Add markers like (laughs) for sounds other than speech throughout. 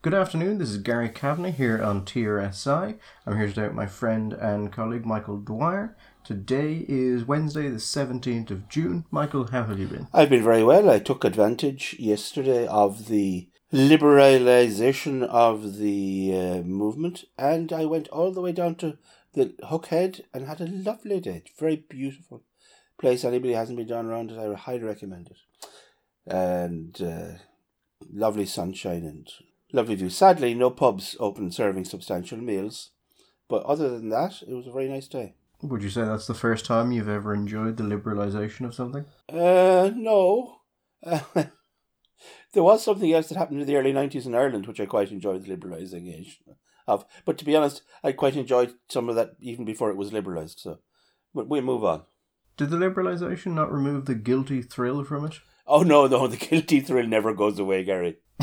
Good afternoon, this is Gary Kavanagh here on TRSI. I'm here today with my friend and colleague Michael Dwyer. Today is Wednesday, the 17th of June. Michael, how have you been? I've been very well. I took advantage yesterday of the liberalisation of the uh, movement and I went all the way down to the Hook Head and had a lovely day. Very beautiful place. Anybody hasn't been down around it, I highly recommend it. And uh, lovely sunshine and lovely view. Sadly, no pubs open serving substantial meals, but other than that, it was a very nice day. Would you say that's the first time you've ever enjoyed the liberalisation of something? Uh, no. Uh, (laughs) there was something else that happened in the early 90s in Ireland, which I quite enjoyed the liberalisation of. But to be honest, I quite enjoyed some of that even before it was liberalised. So But we'll move on. Did the liberalisation not remove the guilty thrill from it? Oh, no, no, the guilty thrill never goes away, Gary. (laughs)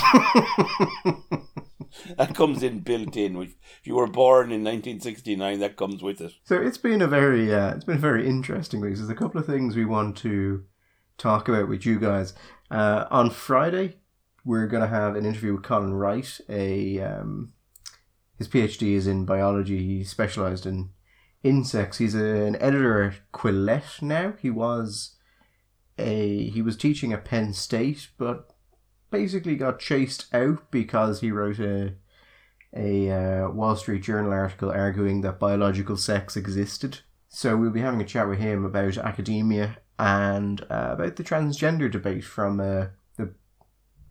that comes in built in. If you were born in 1969, that comes with it. So it's been a very, uh, it's been a very interesting week. There's a couple of things we want to talk about with you guys. Uh, on Friday, we're going to have an interview with Colin Wright. A um, his PhD is in biology. He specialised in insects. He's an editor at Quillette now. He was a he was teaching at Penn State, but basically got chased out because he wrote a a uh, Wall Street Journal article arguing that biological sex existed. So we'll be having a chat with him about academia and uh, about the transgender debate from uh, the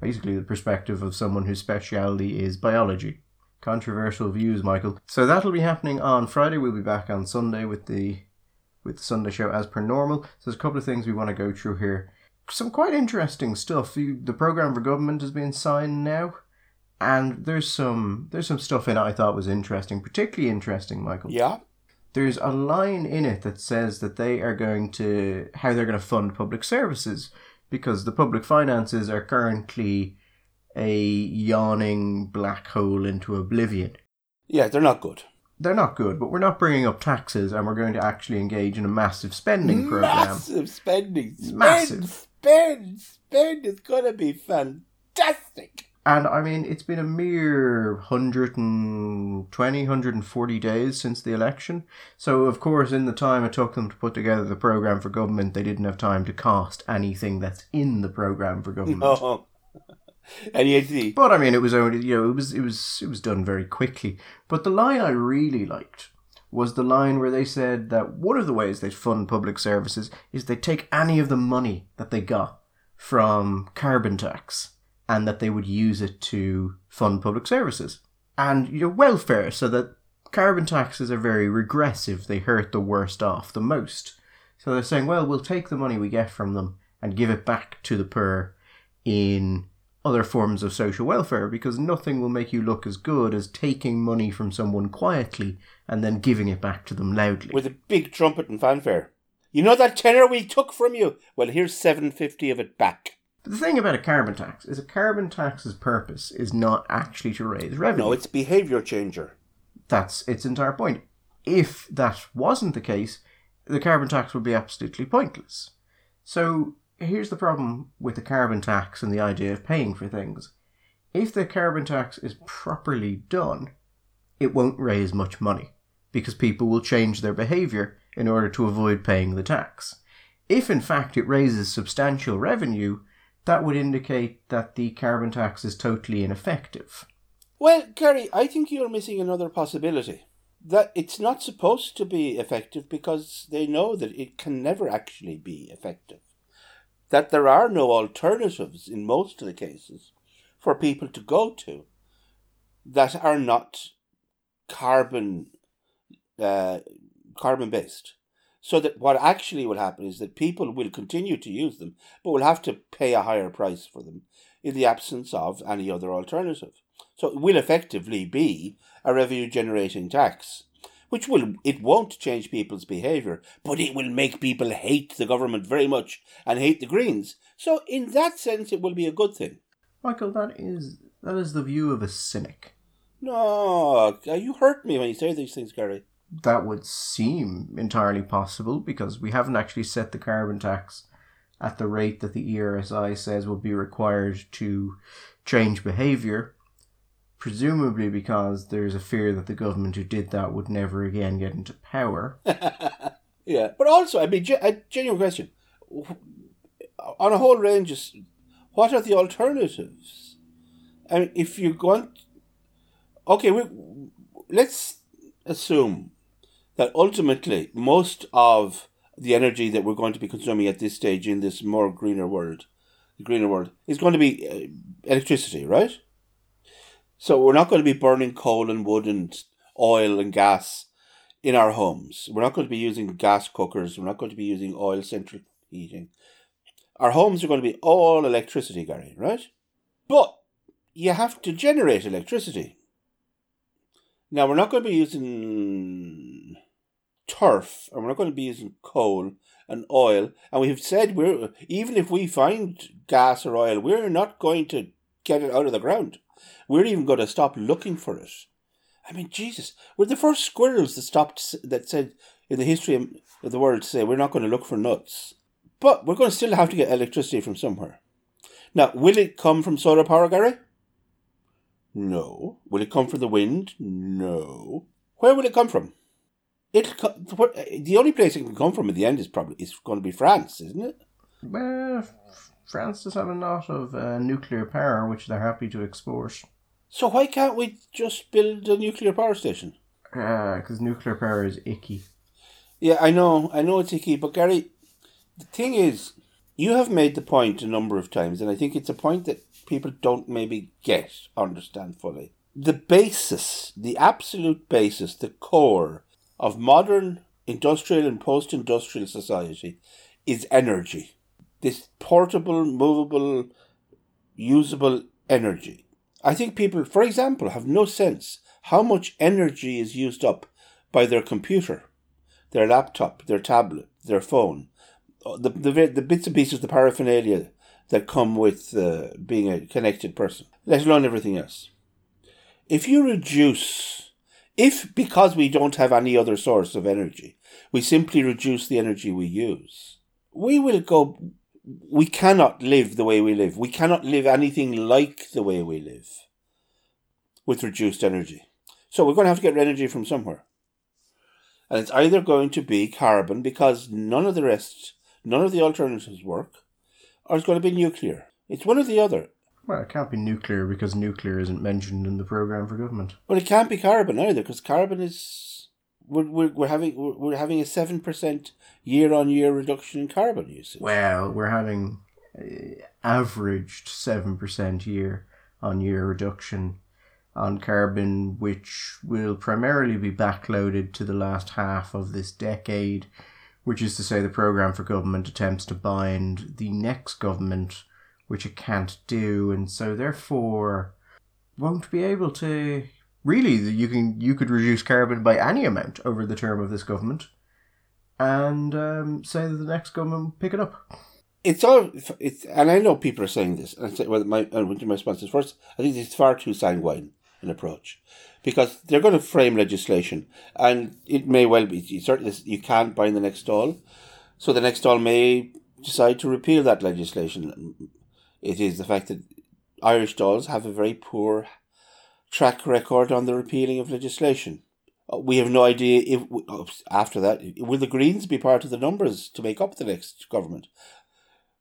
basically the perspective of someone whose speciality is biology. Controversial views, Michael. So that'll be happening on Friday. We'll be back on Sunday with the with the Sunday show as per normal. So there's a couple of things we want to go through here some quite interesting stuff. The program for government has been signed now, and there's some there's some stuff in it I thought was interesting, particularly interesting, Michael. Yeah. There's a line in it that says that they are going to how they're going to fund public services because the public finances are currently a yawning black hole into oblivion. Yeah, they're not good. They're not good, but we're not bringing up taxes and we're going to actually engage in a massive spending program. Massive spending. Spend, Massive spend, spend is gonna be fantastic. And I mean, it's been a mere 120, 140 days since the election. So, of course, in the time it took them to put together the programme for government, they didn't have time to cost anything that's in the programme for government. (laughs) No. (laughs) yet, but I mean, it was only you know it was it was it was done very quickly. But the line I really liked was the line where they said that one of the ways they fund public services is they take any of the money that they got from carbon tax and that they would use it to fund public services. And your know welfare so that carbon taxes are very regressive. They hurt the worst off the most. So they're saying well we'll take the money we get from them and give it back to the poor in other forms of social welfare because nothing will make you look as good as taking money from someone quietly and then giving it back to them loudly. With a big trumpet and fanfare. You know that tenner we took from you? Well, here's 750 of it back. But the thing about a carbon tax is a carbon tax's purpose is not actually to raise revenue. No, it's behaviour changer. That's its entire point. If that wasn't the case, the carbon tax would be absolutely pointless. So here's the problem with the carbon tax and the idea of paying for things. If the carbon tax is properly done, it won't raise much money because people will change their behaviour in order to avoid paying the tax. If in fact it raises substantial revenue, that would indicate that the carbon tax is totally ineffective. Well, Gary, I think you're missing another possibility. That it's not supposed to be effective because they know that it can never actually be effective that there are no alternatives in most of the cases for people to go to that are not carbon uh, carbon based. So that what actually will happen is that people will continue to use them, but will have to pay a higher price for them in the absence of any other alternative. So it will effectively be a revenue generating tax which will it won't change people's behavior, but it will make people hate the government very much and hate the Greens. So in that sense, it will be a good thing. Michael, that is that is the view of a cynic. No, uh, you hurt me when you say these things, Gary. That would seem entirely possible because we haven't actually set the carbon tax at the rate that the ESRI says will be required to change behaviour presumably because there's a fear that the government who did that would never again get into power. (laughs) yeah, but also, I mean, a genuine question: on a whole range of, what are the alternatives? I mean, if you want, okay, we, let's assume that ultimately most of the energy that we're going to be consuming at this stage in this more greener world, the greener world, is going to be uh, electricity, right? So we're not going to be burning coal and wood and oil and gas in our homes. We're not going to be using gas cookers. We're not going to be using oil central heating. Our homes are going to be all electricity, Gary, right? But you have to generate electricity. Now, we're not going to be using turf, and we're not going to be using coal and oil. And we've said we're even if we find gas or oil, we're not going to get it out of the ground. We're even going to stop looking for it. I mean, Jesus, we're the first squirrels that stopped that said in the history of the world to say we're not going to look for nuts. But we're going to still have to get electricity from somewhere. Now, will it come from solar power, Gary? No. Will it come from the wind? No. Where will it come from? It eh, the only place it can come from at the end is probably is going to be France, isn't it? Well, France does have a lot of uh, nuclear power, which they're happy to export. So why can't we just build a nuclear power station? Because uh, nuclear power is icky. Yeah, I know, I know it's icky, but Gary, the thing is, you have made the point a number of times, and I think it's a point that people don't maybe get, understand fully. The basis, the absolute basis, the core of modern industrial and post industrial society is energy. This portable, movable, usable energy. I think people, for example, have no sense how much energy is used up by their computer, their laptop, their tablet, their phone, the, the, the bits and pieces, the paraphernalia that come with uh, being a connected person, let alone everything else. If you reduce, if because we don't have any other source of energy, we simply reduce the energy we use, we will go, we cannot live the way we live. We cannot live anything like the way we live with reduced energy. So we're going to have to get energy from somewhere. And it's either going to be carbon because none of the rest none of the alternatives work, or it's going to be nuclear. It's one or the other. Well, it can't be nuclear because nuclear isn't mentioned in the program for government. But it can't be carbon either because carbon is we're, we're, we're having we're, we're having a seven percent year on year reduction in carbon usage. Well, we're having uh, averaged seven percent year on year reduction on carbon, which will primarily be backloaded to the last half of this decade which is to say the program for government attempts to bind the next government, which it can't do, and so therefore won't be able to. Really, you can you could reduce carbon by any amount over the term of this government, and um, say that the next government will pick it up. It's all it's, and I know people are saying this. And say, well, my uh, my response is first. I think it's far too sanguine an approach because they're going to frame legislation, and it may well be certainly you can't bind the next Dáil, so the next Dáil may decide to repeal that legislation. It is the fact that Irish Dáils have a very poor track record on the repealing of legislation. Uh, we have no idea if after that will the Greens be part of the numbers to make up the next government.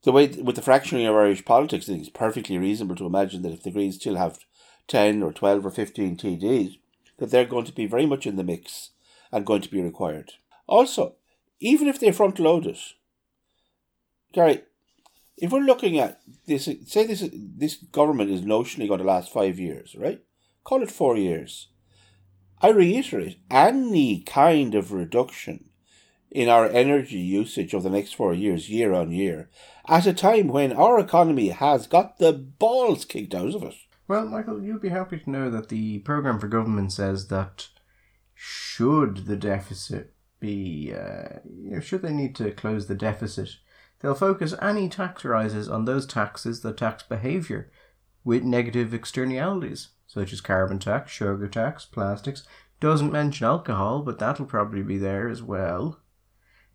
The way with the fracturing of Irish politics, I think it's perfectly reasonable to imagine that if the Greens still have 10 or 12 or 15 TDs, that they're going to be very much in the mix and going to be required. Also, even if they front load it, Gary, if we're looking at this, say this this government is notionally going to last five years, right? Call it four years. I reiterate, any kind of reduction in our energy usage over the next four years, year on year, at a time when our economy has got the balls kicked out of it, well, Michael, you'll be happy to know that the program for government says that should the deficit be, uh, you know, should they need to close the deficit, they'll focus any tax rises on those taxes that tax behaviour with negative externalities, such as carbon tax, sugar tax, plastics. Doesn't mention alcohol, but that'll probably be there as well.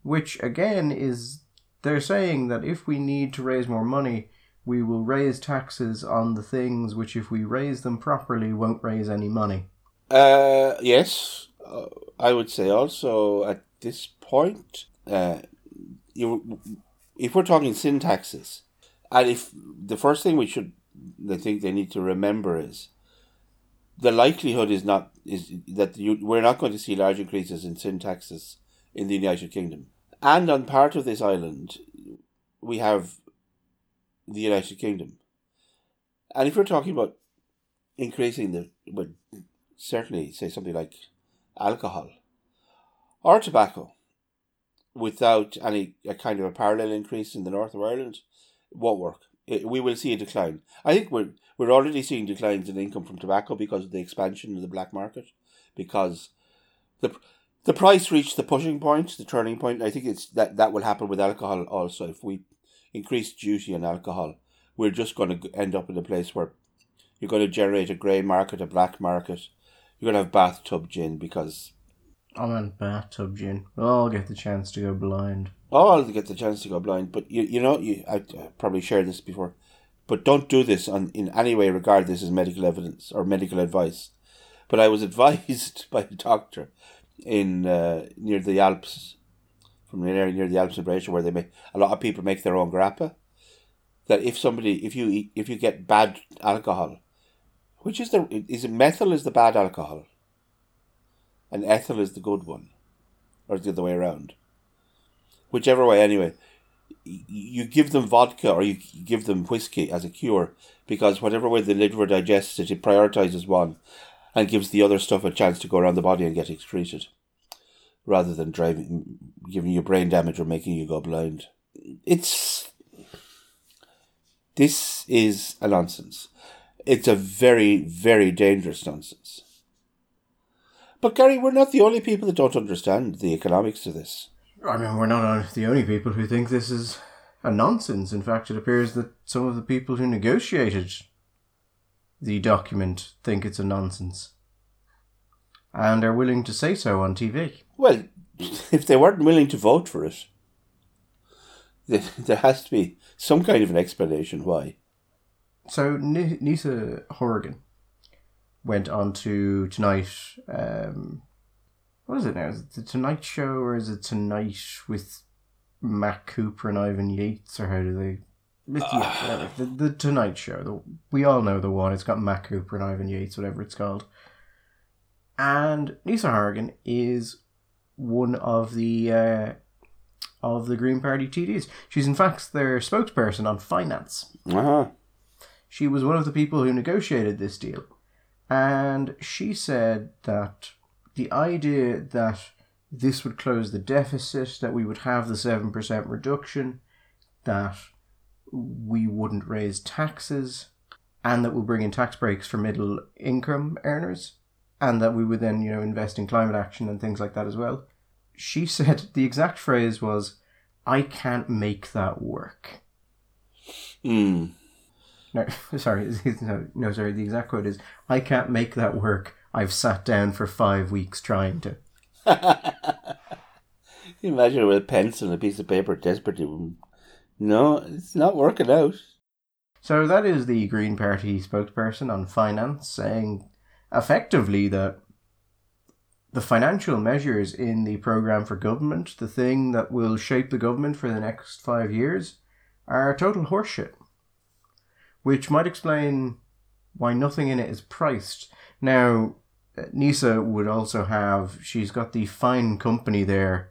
Which again is they're saying that if we need to raise more money, we will raise taxes on the things which, if we raise them properly, won't raise any money. Uh, yes, uh, I would say also at this point, uh, you, if we're talking sin taxes, and if the first thing we should, I think they need to remember is the likelihood is not is that you, we're not going to see large increases in sin taxes in the United Kingdom, and on part of this island, we have the United Kingdom, and if we're talking about increasing the, well, certainly say something like alcohol or tobacco, without any a kind of a parallel increase in the north of Ireland, won't work. It, we will see a decline. I think we're we're already seeing declines in income from tobacco because of the expansion of the black market, because the the price reached the pushing point, the turning point. I think it's that that will happen with alcohol also. If we increase duty on alcohol, we're just going to end up in a place where you're going to generate a grey market, a black market. You're going to have bathtub gin because I meant bathtub gin. We'll all get the chance to go blind. all get the chance to go blind. But you, you know, you I, I probably shared this before, but don't do this on in any way. Regard this as medical evidence or medical advice. But I was (laughs) advised by a doctor in uh, near the Alps, from near near the Alps in Croatia, where they make a lot of people make their own grappa. That if somebody, if you eat, if you get bad alcohol, which is the is it methyl is the bad alcohol, and ethyl is the good one, or the other way around whichever way anyway you give them vodka or you give them whiskey as a cure because whatever way the liver digests it it prioritizes one and gives the other stuff a chance to go around the body and get excreted rather than driving giving you brain damage or making you go blind. It's this is a nonsense. It's a very very dangerous nonsense. But Gary, we're not the only people that don't understand the economics of this. I mean, we're not the only people who think this is a nonsense. In fact, it appears that some of the people who negotiated the document think it's a nonsense and are willing to say so on TV. Well, (laughs) if they weren't willing to vote for it, there (laughs) there has to be some kind of an explanation why. So, N- Neasa Hourigan went on to Tonight. Um, what is it now? Is it the Tonight Show or is it Tonight with Matt Cooper and Ivan Yates or how do they? Yeah, whatever. The, the Tonight Show. The, we all know the one. It's got Matt Cooper and Ivan Yates, whatever it's called. And Neasa Hourigan is one of the uh, of the Green Party TDs. She's in fact their spokesperson on finance. Uh-huh. She was one of the people who negotiated this deal. And she said that the idea that this would close the deficit, that we would have the 7% reduction, that we wouldn't raise taxes, and that we'll bring in tax breaks for middle income earners, and that we would then, you know, invest in climate action and things like that as well. She (laughs) said the exact phrase was, I can't make that work. Hmm. No, (laughs) sorry, no, (laughs) no, sorry. The exact quote is, "I can't make that work. I've sat down for five weeks trying to." (laughs) Imagine with a pencil and a piece of paper, desperately. No, it's not working out. So that is the Green Party spokesperson on finance saying, effectively that the financial measures in the program for government, the thing that will shape the government for the next five years, are total horseshit. Which might explain why nothing in it is priced. Now, Neasa would also have, she's got the fine company there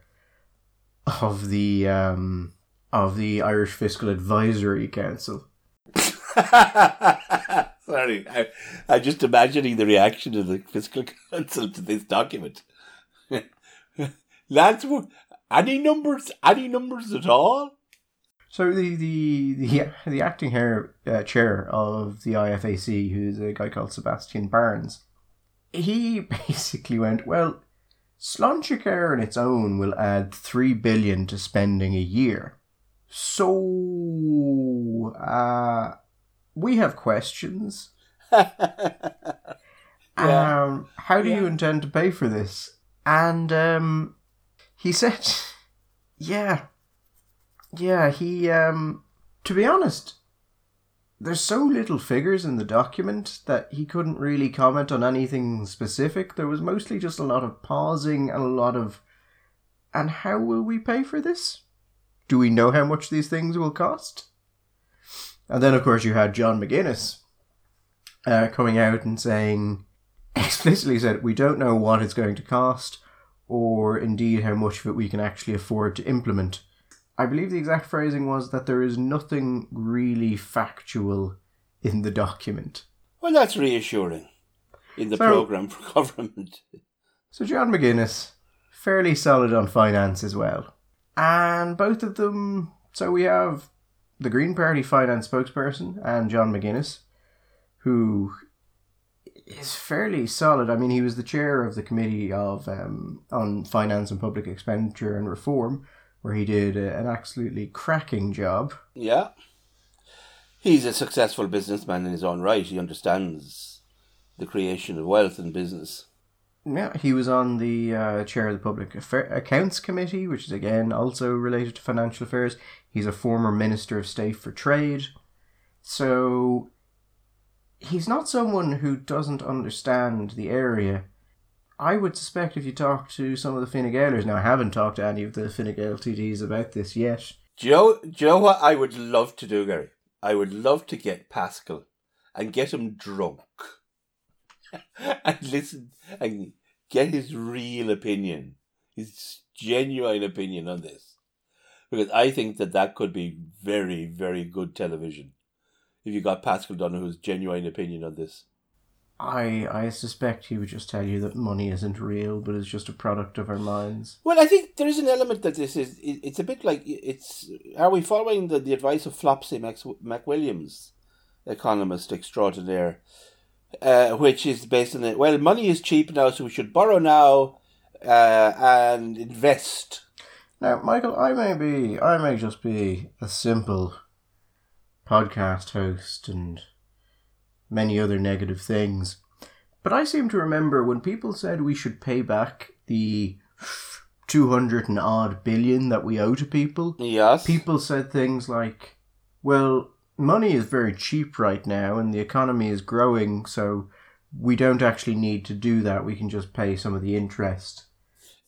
of the um, of the Irish Fiscal Advisory Council. (laughs) Sorry, I, I'm just imagining the reaction of the fiscal council to this document. (laughs) Lads, any numbers? Any numbers at all? So the the the, (laughs) the acting hair, uh, chair of the IFAC, who's a guy called Sebastian Barnes, he (laughs) basically went, well, Sláintecare on its own will add three billion to spending a year. So, uh, we have questions. (laughs) Yeah. Um, how do you intend to pay for this? And um, he said, yeah, yeah. He, um, to be honest, there's so little figures in the document that he couldn't really comment on anything specific. There was mostly just a lot of pausing and a lot of, and how will we pay for this? Do we know how much these things will cost? And then, of course, you had John McGuinness uh, coming out and saying, (laughs) explicitly said, we don't know what it's going to cost or indeed how much of it we can actually afford to implement. I believe the exact phrasing was that there is nothing really factual in the document. Well, that's reassuring in the So- programme for (laughs) government. So, John McGuinness, fairly solid on finance as well. And both of them, so we have the Green Party finance spokesperson and John McGuinness, who is fairly solid. I mean, he was the chair of the Committee of um, on Finance and Public Expenditure and Reform, where he did an absolutely cracking job. Yeah. He's a successful businessman in his own right. He understands the creation of wealth and business. Yeah, he was on the uh, chair of the Public Affair- Accounts Committee, which is again also related to financial affairs. He's a former Minister of State for Trade. So he's not someone who doesn't understand the area. I would suspect if you talk to some of the Fine Gaelers, now I haven't talked to any of the Fine Gael TDs about this yet. Do you, know, do you know what I would love to do, Gary? I would love to get Paschal and get him drunk (laughs) and listen and get his real opinion, his genuine opinion on this. Because I think that that could be very, very good television if you got Paschal Donohoe's genuine opinion on this. I I suspect he would just tell you that money isn't real, but is just a product of our minds. Well, I think there is an element that this is. it- It's a bit like it's. Are we following the, the advice of Flopsy Mac, McWilliams, economist extraordinaire, uh, which is based on it? Well, money is cheap now, so we should borrow now uh, and invest. Now, Michael, I may be, I may just be a simple podcast host and many other negative things, but I seem to remember when people said we should pay back the 200 and odd billion that we owe to people, Yes. people said things like, well, money is very cheap right now and the economy is growing, so we don't actually need to do that. We can just pay some of the interest.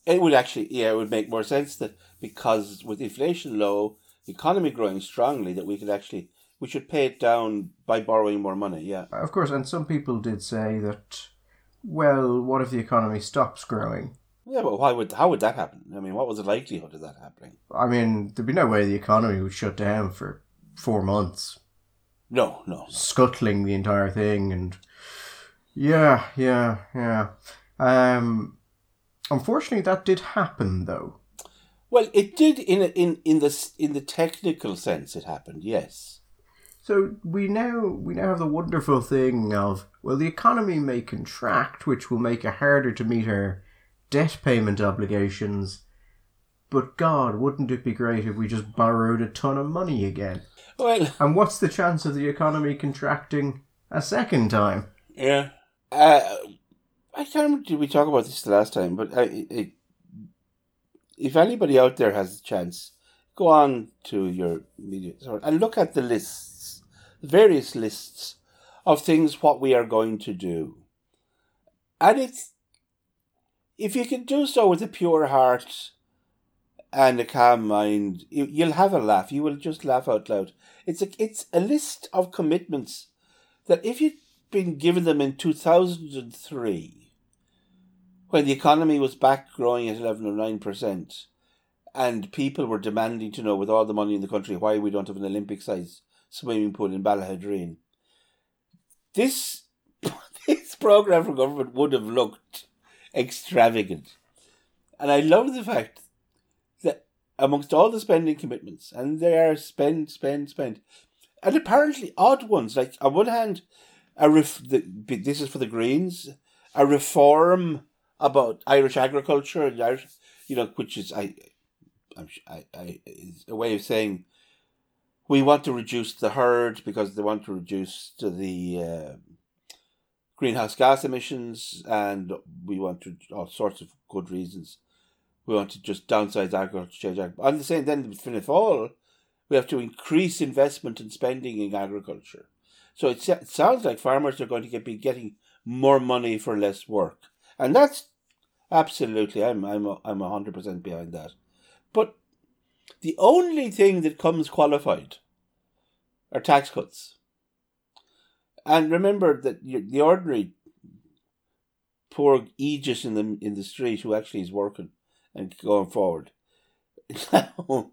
It would actually, yeah, it would make more sense that because with inflation low, the economy growing strongly, that we could actually we should pay it down by borrowing more money. Yeah. Of course, and some people did say that, well, what if the economy stops growing? Yeah, but why would how would that happen? I mean, what was the likelihood of that happening? I mean, there'd be no way the economy would shut down for four months, No, no. scuttling the entire thing, and yeah, yeah, yeah. Um, unfortunately, that did happen, though. Well, it did in in in the in the technical sense. It happened, yes. So we now we now have the wonderful thing of well, the economy may contract, which will make it harder to meet our debt payment obligations. But God, wouldn't it be great if we just borrowed a ton of money again? Well, And what's the chance of the economy contracting a second time? yeah. Uh, I can't remember. Did we talk about this the last time? But I, it, if anybody out there has a chance, go on to your media and look at the lists, the various lists of things what we are going to do, and it's if you can do so with a pure heart and a calm mind, you, you'll have a laugh. You will just laugh out loud. It's a it's a list of commitments that if you'd been given them in two thousand and three, when the economy was back growing at eleven or nine percent, and people were demanding to know with all the money in the country why we don't have an Olympic size swimming pool in Ballaghaderreen. This (laughs) this program for government would have looked extravagant. And I love the fact that amongst all the spending commitments, and they are spend, spend, spend, and apparently odd ones, like on one hand, a ref- the, this is for the Greens, a reform about Irish agriculture, and Irish, you know, which is I, I'm, I, I, is a way of saying we want to reduce the herd because they want to reduce the uh, greenhouse gas emissions, and we want to all sorts of good reasons. We want to just downsize agriculture, change agriculture. On the same, then the fall, we have to increase investment and spending in agriculture. So it, it sounds like farmers are going to get, be getting more money for less work, and that's absolutely I'm I'm I'm hundred percent behind that. But the only thing that comes qualified are tax cuts. And remember that the ordinary poor Aegis in the in the street who actually is working and going forward. (laughs)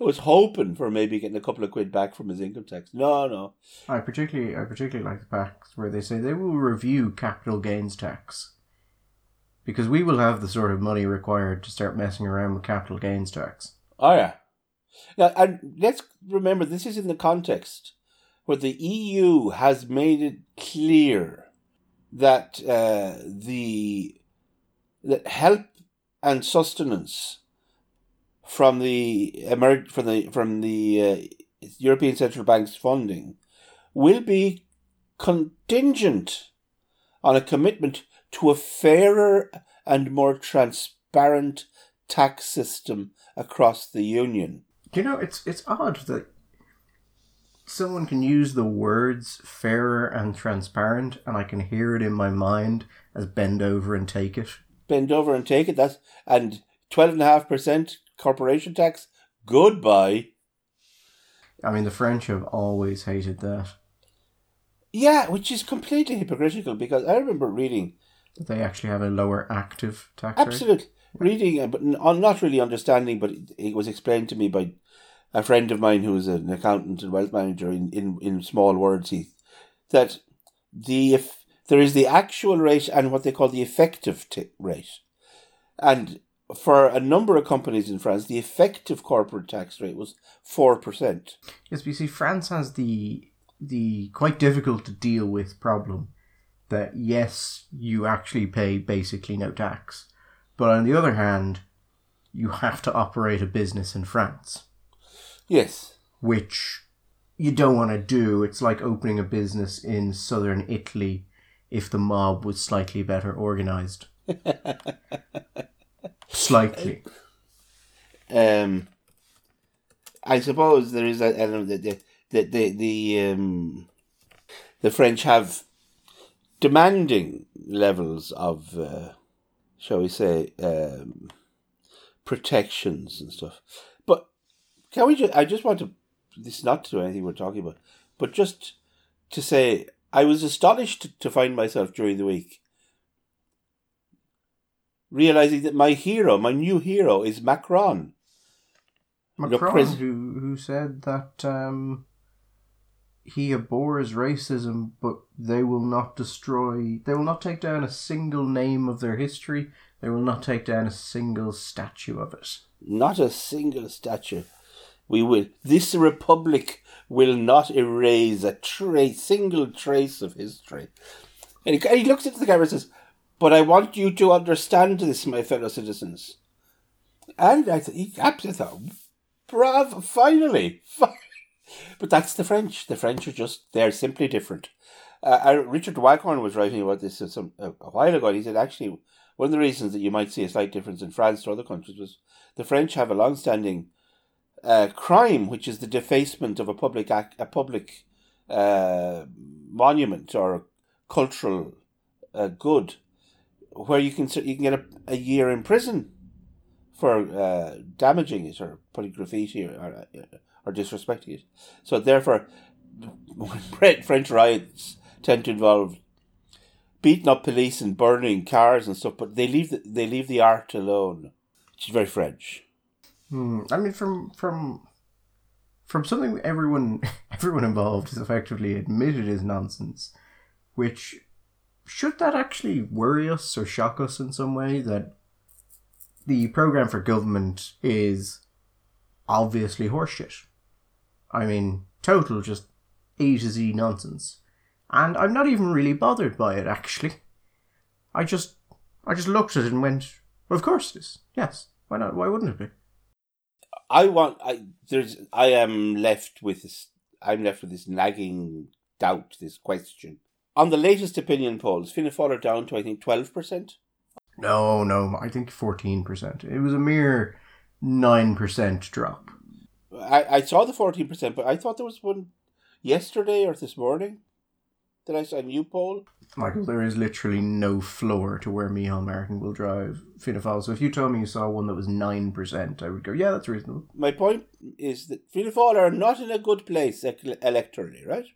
Was hoping for maybe getting a couple of quid back from his income tax. No, no. I particularly, I particularly like the facts where they say they will review capital gains tax because we will have the sort of money required to start messing around with capital gains tax. Oh yeah. Now, and let's remember this is in the context where the EU has made it clear that uh, the that help and sustenance from the emerg- from the from the uh, European Central Bank's funding will be contingent on a commitment to a fairer and more transparent tax system across the union. You know, it's it's odd that someone can use the words fairer and transparent and I can hear it in my mind as bend over and take it. Bend over and take it. That's and twelve and a half percent corporation tax. Goodbye. I mean, the French have always hated that. Yeah, which is completely hypocritical because I remember reading that they actually have a lower active tax Absolutely. Reading, uh, but not really understanding, but it was explained to me by a friend of mine who is an accountant and wealth manager in, in, in small words, he, that the if there is the actual rate and what they call the effective t- rate. And for a number of companies in France, the effective corporate tax rate was four percent. Yes, you see, France has the the quite difficult to deal with problem that yes, you actually pay basically no tax, but on the other hand, you have to operate a business in France. Yes, which you don't want to do. It's like opening a business in southern Italy if the mob was slightly better organized. (laughs) Slightly. Um, I suppose there is that element that the the the, the um, the French have demanding levels of, uh, shall we say, um, protections and stuff. But can we just? I just want to. This is not to do anything we're talking about, but just to say, I was astonished to, find myself during the week realizing that my hero, my new hero, is Macron. Macron, pres- who who said that um, he abhors racism, but they will not destroy. They will not take down a single name of their history. They will not take down a single statue of it. Not a single statue. We will. This republic will not erase a trace, single trace of history. And he, he looks into the camera and says, but I want you to understand this, my fellow citizens. And I thought, he absolutely thought, bravo, finally, (laughs) finally. But that's the French. The French are just, they're simply different. Uh, Richard Waghorn was writing about this some, a, while ago, and he said actually one of the reasons that you might see a slight difference in France to other countries was the French have a long-standing uh, crime, which is the defacement of a public act, a public uh, monument or cultural uh, good where you can you can get a, a year in prison for uh, damaging it or putting graffiti or, or, or disrespecting it. So therefore, (laughs) French riots tend to involve beating up police and burning cars and stuff, but they leave the, they leave the art alone, which is very French. Hmm. I mean, from from from something everyone (laughs) everyone involved has effectively admitted is nonsense, which should that actually worry us or shock us in some way that the program for government is obviously horseshit? I mean, total just A to Z nonsense. And I'm not even really bothered by it actually. I just I just looked at it and went, of course it is. Yes. Why not? Why wouldn't it be? I want I there's I am left with this I'm left with this nagging doubt, this question on the latest opinion polls, Fianna Fáil are down to I think twelve percent. No, no, I think fourteen percent. It was a mere nine percent drop. I, I saw the fourteen percent, but I thought there was one yesterday or this morning. that I saw a new poll. Michael, there is literally no floor to where Micheál Martin will drive Fianna Fáil. So if you told me you saw one that was 9%, I would go, yeah, that's reasonable. My point is that Fianna Fáil are not in a good place electorally, right?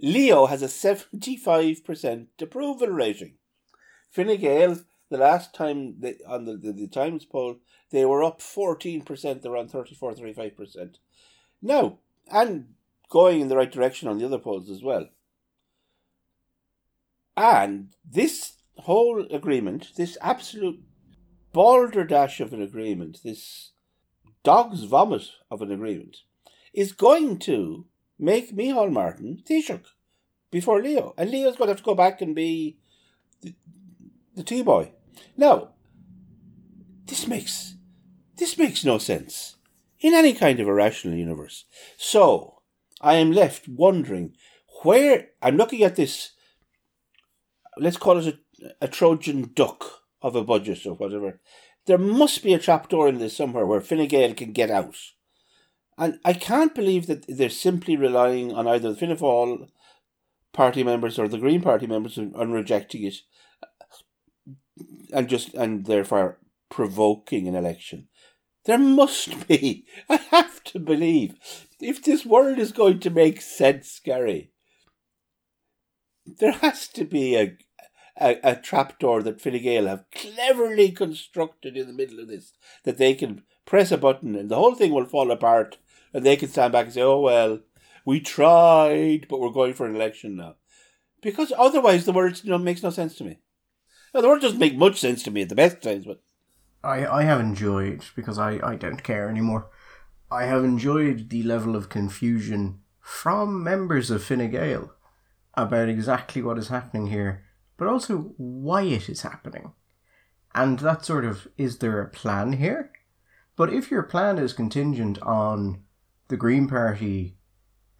Leo has a 75% approval rating. Fine Gael, the last time they, on the, the, the Times poll, they were up 14%, they're on 34 35%. Now, and going in the right direction on the other polls as well. And this whole agreement, this absolute balderdash of an agreement, this dog's vomit of an agreement, is going to make Micheál Martin Taoiseach before Leo. And Leo's going to have to go back and be the, the T-boy. Now, this makes this makes no sense in any kind of a rational universe. So, I am left wondering where I'm looking at this. Let's call it a, a Trojan duck of a budget or whatever. There must be a trapdoor in this somewhere where Fine Gael can get out. And I can't believe that they're simply relying on either the Fianna Fáil party members or the Green Party members on rejecting it and just and therefore provoking an election. There must be. (laughs) I have to believe. If this world is going to make sense, Gary, there has to be a a, a trapdoor that Fine Gael have cleverly constructed in the middle of this that they can press a button and the whole thing will fall apart and they can stand back and say, "Oh well, we tried, but we're going for an election now," because otherwise the world you know, makes no sense to me. Now, the word doesn't make much sense to me at the best times, but I, I have enjoyed, because I, I don't care anymore, I have enjoyed the level of confusion from members of Fine Gael about exactly what is happening here, but also why it is happening. And that sort of, is there a plan here? But if your plan is contingent on the Green Party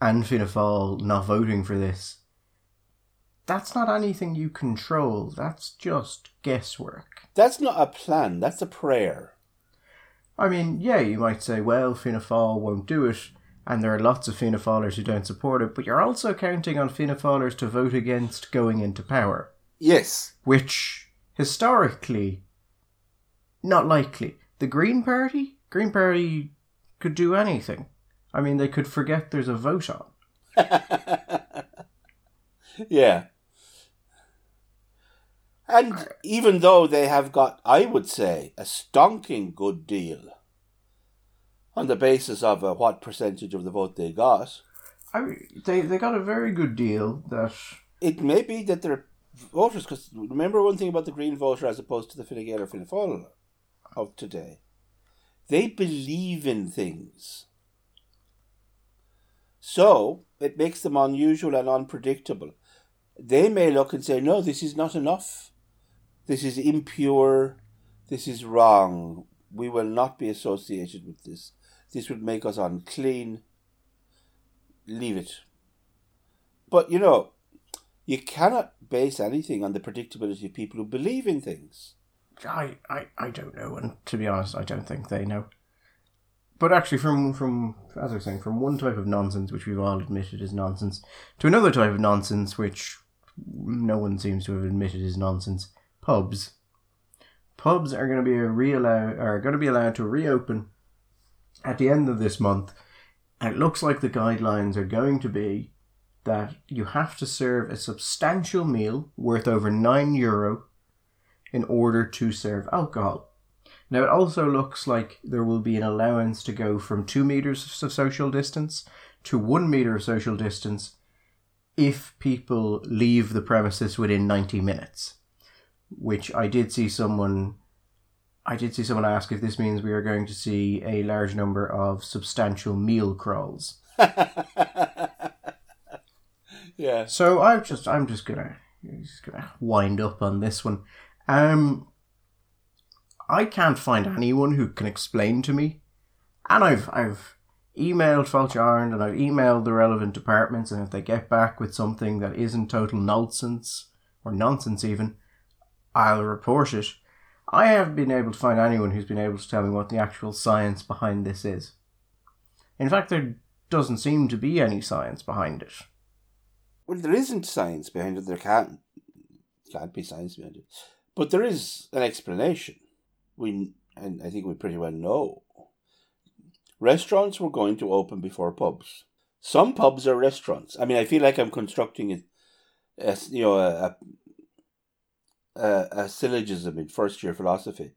and Fianna Fáil not voting for this, that's not anything you control. That's just guesswork. That's not a plan. That's a prayer. I mean, yeah, you might say, well, Fianna Fáil won't do it, and there are lots of Fianna Fáilers who don't support it, but you're also counting on Fianna Fáilers to vote against going into power. Yes. Which, historically, not likely. The Green Party? Green Party could do anything. I mean, they could forget there's a vote on. (laughs) yeah. And even though they have got, I would say, a stonking good deal on the basis of uh, what percentage of the vote they got. I they they got a very good deal that it may be that their voters because remember one thing about the Green voter as opposed to the Fine Gael or Fáil of today, they believe in things. So it makes them unusual and unpredictable. They may look and say, "No, this is not enough." This is impure. This is wrong. We will not be associated with this. This would make us unclean. Leave it. But you know, you cannot base anything on the predictability of people who believe in things. I, I, I don't know, and to be honest, I don't think they know. But actually, from from as I was saying, from one type of nonsense which we've all admitted is nonsense, to another type of nonsense which no one seems to have admitted is nonsense, pubs. Pubs are going to be reallowed uh, are going to be allowed to reopen at the end of this month. And it looks like the guidelines are going to be that you have to serve a substantial meal worth over 9 euro in order to serve alcohol. Now, it also looks like there will be an allowance to go from 2 meters of social distance to 1 meter of social distance if people leave the premises within 90 minutes which I did see someone I did see someone ask if this means we are going to see a large number of substantial meal crawls. (laughs) yeah. So I'm just I'm just gonna just gonna wind up on this one. Um I can't find anyone who can explain to me. And I've I've emailed Ireland and I've emailed the relevant departments and if they get back with something that isn't total nonsense or nonsense even, I'll report it. I haven't been able to find anyone who's been able to tell me what the actual science behind this is. In fact, there doesn't seem to be any science behind it. well, there isn't science behind it. There can't can't be science behind it, but there is an explanation. We and I think we pretty well know. Restaurants were going to open before pubs. Some pubs are restaurants. I mean, I feel like I'm constructing a, a you know a, a a syllogism in first year philosophy.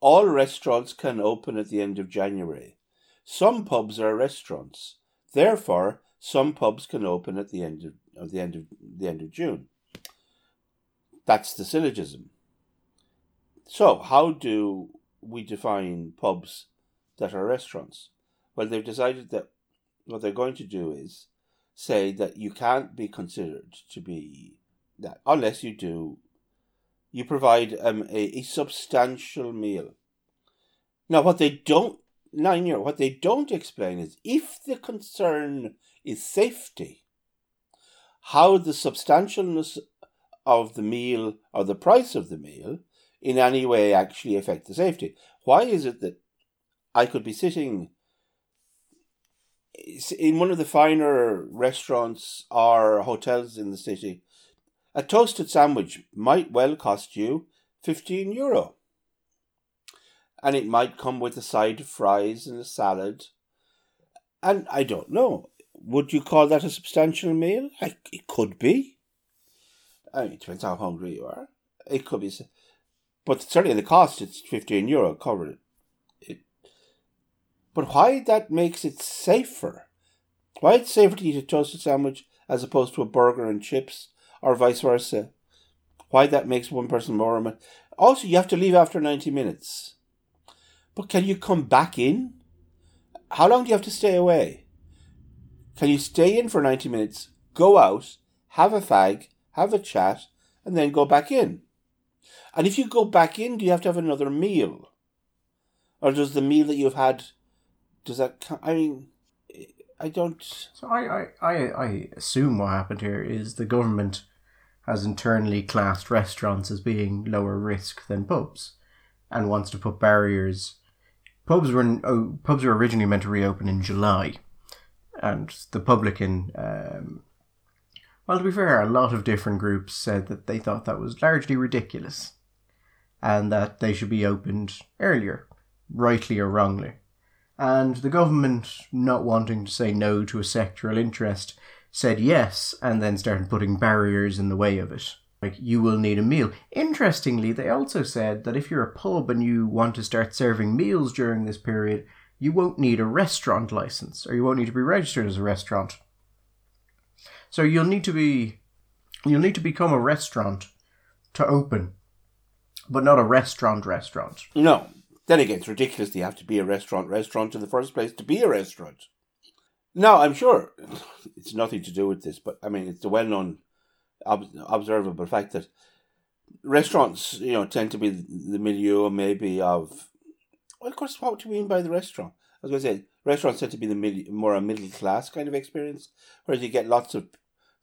All restaurants can open at the end of January. Some pubs are restaurants. Therefore, some pubs can open at the end of, of the end of the end of June. That's the syllogism. So, how do we define pubs that are restaurants? Well, they've decided that what they're going to do is say that you can't be considered to be that unless you do you provide um, a, a substantial meal. Now, what they don't nine year what they don't explain is if the concern is safety, how the substantialness of the meal or the price of the meal in any way actually affect the safety. Why is it that I could be sitting in one of the finer restaurants or hotels in the city? A toasted sandwich might well cost you 15 euro. And it might come with a side of fries and a salad. And I don't know. Would you call that a substantial meal? I, it could be. I mean, it depends how hungry you are. It could be. But certainly the cost, it's 15 euro covered. It, but why that makes it safer? Why it's safer to eat a toasted sandwich as opposed to a burger and chips, or vice versa? Why that makes one person more? or Also, you have to leave after 90 minutes. But can you come back in? How long do you have to stay away? Can you stay in for 90 minutes, go out, have a fag, have a chat, and then go back in? And if you go back in, do you have to have another meal? Or does the meal that you've had, does that, I mean, I don't. So I, I, I, I assume what happened here is the government has internally classed restaurants as being lower risk than pubs and wants to put barriers. Pubs were oh, pubs were originally meant to reopen in July, and the publican um, well, to be fair, a lot of different groups said that they thought that was largely ridiculous and that they should be opened earlier, rightly or wrongly. And the government, not wanting to say no to a sectoral interest, said yes and then started putting barriers in the way of it. Like, you will need a meal. Interestingly, they also said that if you're a pub and you want to start serving meals during this period, you won't need a restaurant license or you won't need to be registered as a restaurant. So you'll need to be you'll need to become a restaurant to open, but not a restaurant restaurant. No. Then again, it's ridiculous. You have to be a restaurant restaurant in the first place to be a restaurant. No, I'm sure it's nothing to do with this, but I mean, it's the well-known, ob- observable fact that restaurants, you know, tend to be the milieu maybe of. Well, of course, what do you mean by the restaurant? I was going to say restaurants tend to be the more a middle class kind of experience, whereas you get lots of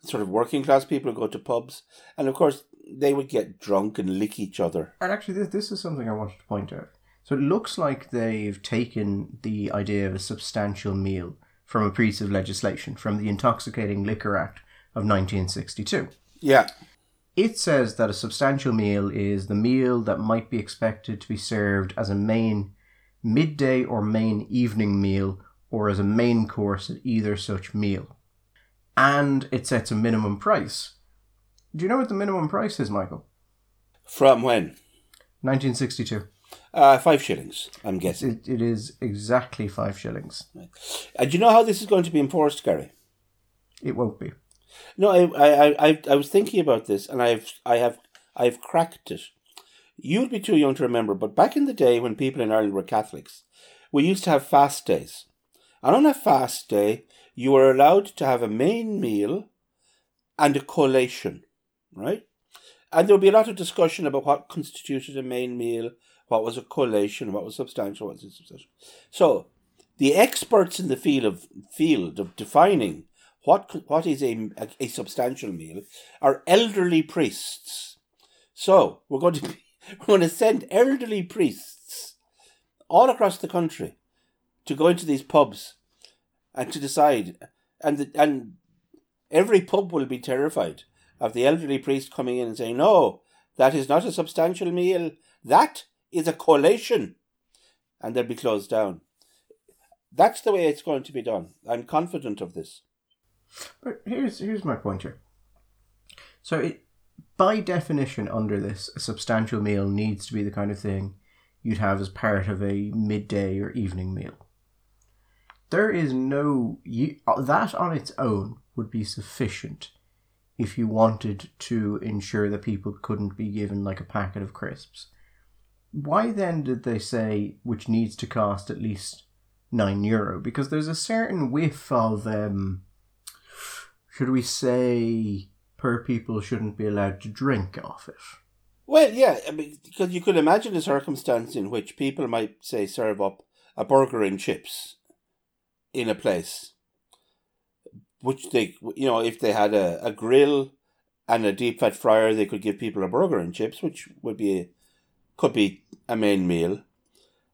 sort of working class people who go to pubs, and of course they would get drunk and lick each other. And actually, this, this is something I wanted to point out. So it looks like they've taken the idea of a substantial meal from a piece of legislation from the Intoxicating Liquor Act of 1962. Yeah. It says that a substantial meal is the meal that might be expected to be served as a main midday or main evening meal or as a main course at either such meal and it sets a minimum price. Do you know what the minimum price is, Michael? From when? 1962. Uh, five shillings, I'm guessing. It, it is exactly five shillings. And uh, do you know how this is going to be enforced, Gary? It won't be. No, I, I, I, I was thinking about this, and I've, I have, I've cracked it. You'd be too young to remember, but back in the day when people in Ireland were Catholics, we used to have fast days. And on a fast day, you were allowed to have a main meal and a collation, right? And there would be a lot of discussion about what constituted a main meal, what was a collation, what was substantial, what was substantial. So, the experts in the field of field of defining what what is a, a, a substantial meal are elderly priests. So we're going to be, (laughs) we're going to send elderly priests all across the country to go into these pubs and to decide and the, and every pub will be terrified of the elderly priest coming in and saying, No, that is not a substantial meal. That is a collation. And they'll be closed down. That's the way it's going to be done. I'm confident of this. But here's here's my point here. So, it, by definition, under this, a substantial meal needs to be the kind of thing you'd have as part of a midday or evening meal. There is no you, that on its own would be sufficient if you wanted to ensure that people couldn't be given like a packet of crisps. Why then did they say which needs to cost at least nine euro? Because there's a certain whiff of um, should we say per people shouldn't be allowed to drink off it. Well, yeah, I mean, because you could imagine a circumstance in which people might say serve up a burger and chips in a place, which they, you know, if they had a, a grill and a deep fat fryer, they could give people a burger and chips, which would be a, could be a main meal,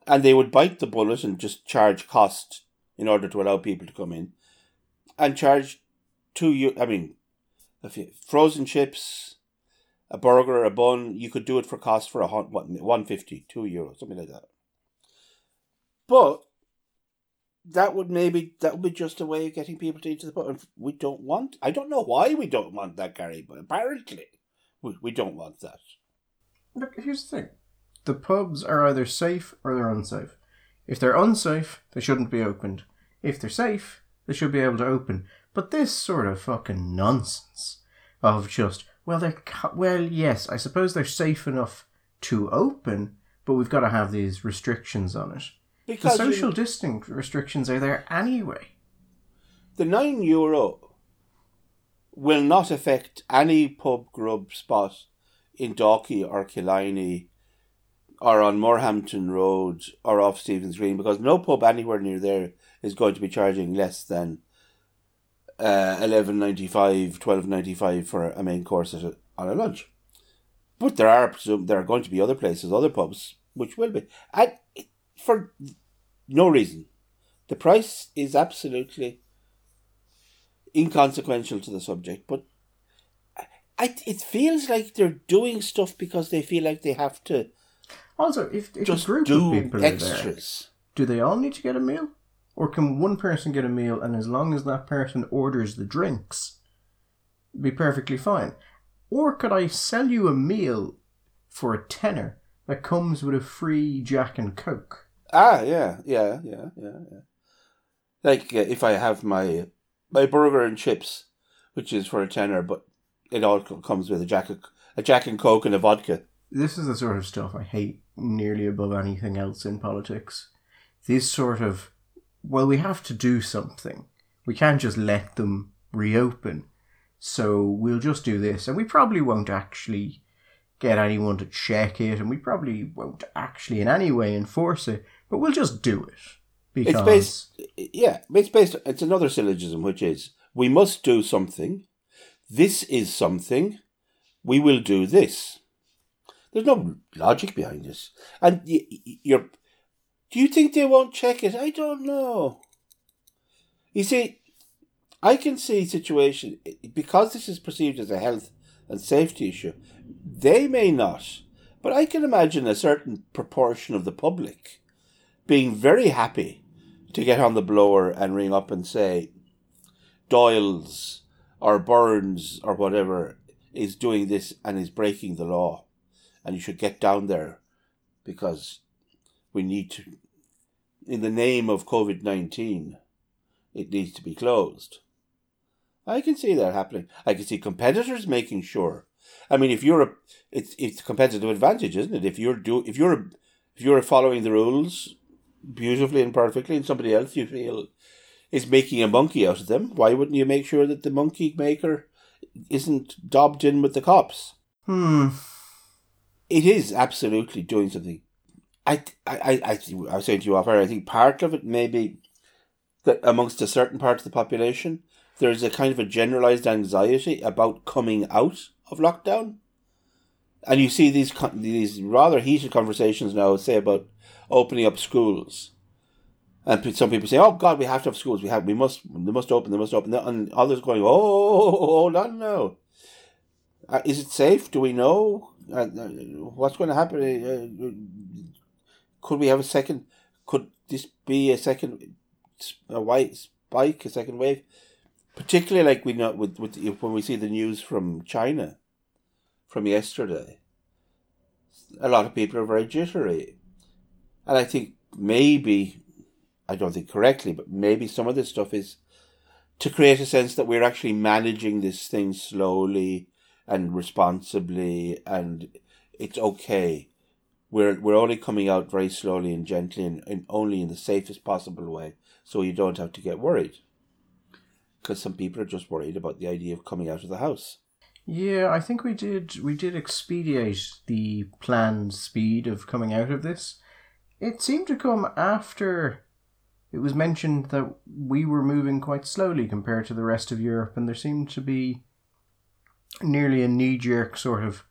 and they would bite the bullet and just charge cost in order to allow people to come in, and charge two. I mean, frozen chips, a burger, a bun, you could do it for cost for a what one fifty, two euros, something like that. But that would maybe that would be just a way of getting people to eat to the pub. We don't want. I don't know why we don't want that, Gary, but apparently we, we don't want that. Look, here's the thing: the pubs are either safe or they're unsafe. If they're unsafe, they shouldn't be opened. If they're safe, they should be able to open. But this sort of fucking nonsense of just well, they're well, yes, I suppose they're safe enough to open, but we've got to have these restrictions on it. Because the social you, distancing restrictions are there anyway. The nine euro will not affect any pub grub spot in Dalkey or Killiney or on Morehampton Road or off Stephen's Green because no pub anywhere near there is going to be charging less than uh, eleven ninety five, twelve ninety five for a main course a, on a lunch. But there are there are going to be other places, other pubs, which will be, and for no reason. The price is absolutely inconsequential to the subject, but I, it feels like they're doing stuff because they feel like they have to. Also, if, if just a group do of people extras, there, do they all need to get a meal? Or can one person get a meal and as long as that person orders the drinks, be perfectly fine? Or could I sell you a meal for a tenner that comes with a free Jack and Coke? Ah, yeah, yeah, yeah, yeah, yeah. Like uh, if I have my my burger and chips, which is for a tenner, but it all comes with a Jack a Jack and Coke and a vodka. This is the sort of stuff I hate nearly above anything else in politics. These sort of well, we have to do something. We can't just let them reopen. So we'll just do this. And we probably won't actually get anyone to check it, and we probably won't actually in any way enforce it, but we'll just do it. Because... It's based, yeah, it's based, it's another syllogism, which is we must do something. This is something. We will do this. There's no logic behind this. And you're do you think they won't check it? I don't know. You see, I can see situation because this is perceived as a health and safety issue. They may not, but I can imagine a certain proportion of the public being very happy to get on the blower and ring up and say, Doyle's or Burns or whatever is doing this and is breaking the law, and you should get down there because we need to in the name of COVID 19, it needs to be closed. I can see that happening. I can see competitors making sure. I mean, if you're a, it's it's competitive advantage, isn't it? If you're do if you're if you're following the rules beautifully and perfectly, and somebody else you feel is making a monkey out of them, why wouldn't you make sure that the monkey maker isn't dobbed in with the cops? Hmm. It is absolutely doing something I, I, I, I was saying to you off air, I think part of it may be that amongst a certain part of the population, there's a kind of a generalized anxiety about coming out of lockdown. And you see these these rather heated conversations now, say about opening up schools, And some people say, "Oh God, we have to have schools. We have. We must. They must open. They must open." And others going, "Oh, hold on now. Uh, is it safe? Do we know uh, uh what's going to happen? Uh, could we have a second? Could this be a second a white spike, a second wave? Particularly like we know with, with when we see the news from China from yesterday, a lot of people are very jittery, and I think maybe I don't think correctly, but maybe some of this stuff is to create a sense that we're actually managing this thing slowly and responsibly, and it's okay. We're we're only coming out very slowly and gently, and, and only in the safest possible way, so you don't have to get worried. Because some people are just worried about the idea of coming out of the house. Yeah, I think we did we did expedite the planned speed of coming out of this. It seemed to come after it was mentioned that we were moving quite slowly compared to the rest of Europe, and there seemed to be nearly a knee jerk sort of,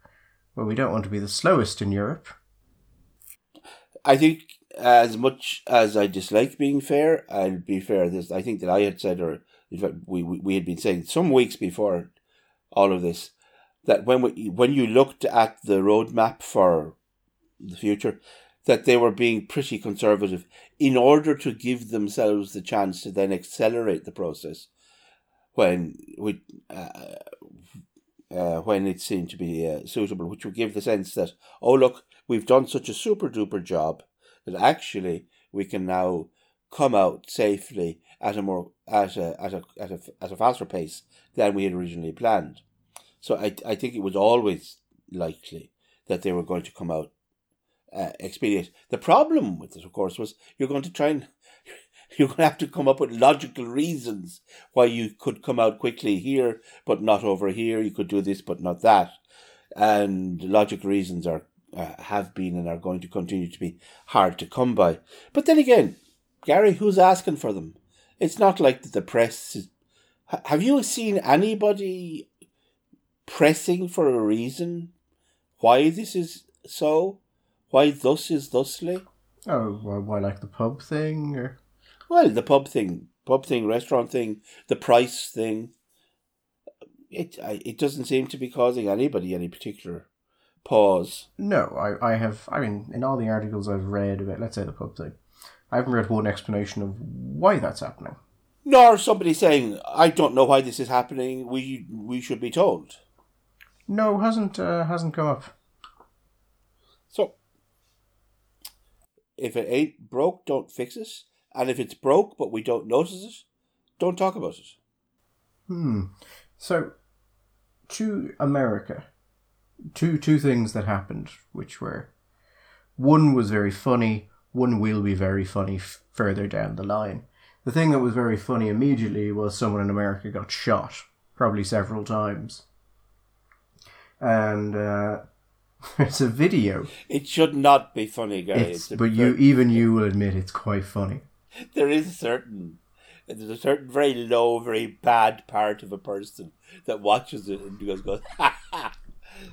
well, we don't want to be the slowest in Europe. I think, as much as I dislike being fair, I'll be fair. This I think that I had said, or in fact, we, we, had been saying some weeks before all of this, that when we, when you looked at the roadmap for the future, that they were being pretty conservative in order to give themselves the chance to then accelerate the process when we, uh, uh, when it seemed to be uh, suitable, which would give the sense that, oh, look, we've done such a super duper job that actually we can now come out safely at a more at a at a at a, at a faster pace than we had originally planned. So I I think it was always likely that they were going to come out uh, expedient. The problem with this, of course, was you're going to try and you're going to have to come up with logical reasons why you could come out quickly here, but not over here. You could do this, but not that. And logical reasons are uh, have been and are going to continue to be hard to come by. But then again, Gary, who's asking for them? It's not like the press. Is, have you seen anybody pressing for a reason why this is so? Why thus is thusly? Oh, why, why like the pub thing? Or? Well, the pub thing, pub thing, restaurant thing, the price thing. It it doesn't seem to be causing anybody any particular pause. No, I, I have. I mean, in all the articles I've read about, let's say the pub thing, I haven't read one explanation of why that's happening. Nor somebody saying, "I don't know why this is happening. We we should be told." No, hasn't uh, hasn't come up. So if it ain't broke, don't fix it. And if it's broke but we don't notice it, don't talk about it. Hmm. So, to America, two two things that happened, which were one was very funny, one will be very funny f- further down the line. The thing that was very funny immediately was someone in America got shot, probably several times. And uh, (laughs) It's a video. It should not be funny, guys. but you, even you, will admit it's quite funny. (laughs) There is a certain, there's a certain very low, very bad part of a person that watches it and goes, goes ha ha,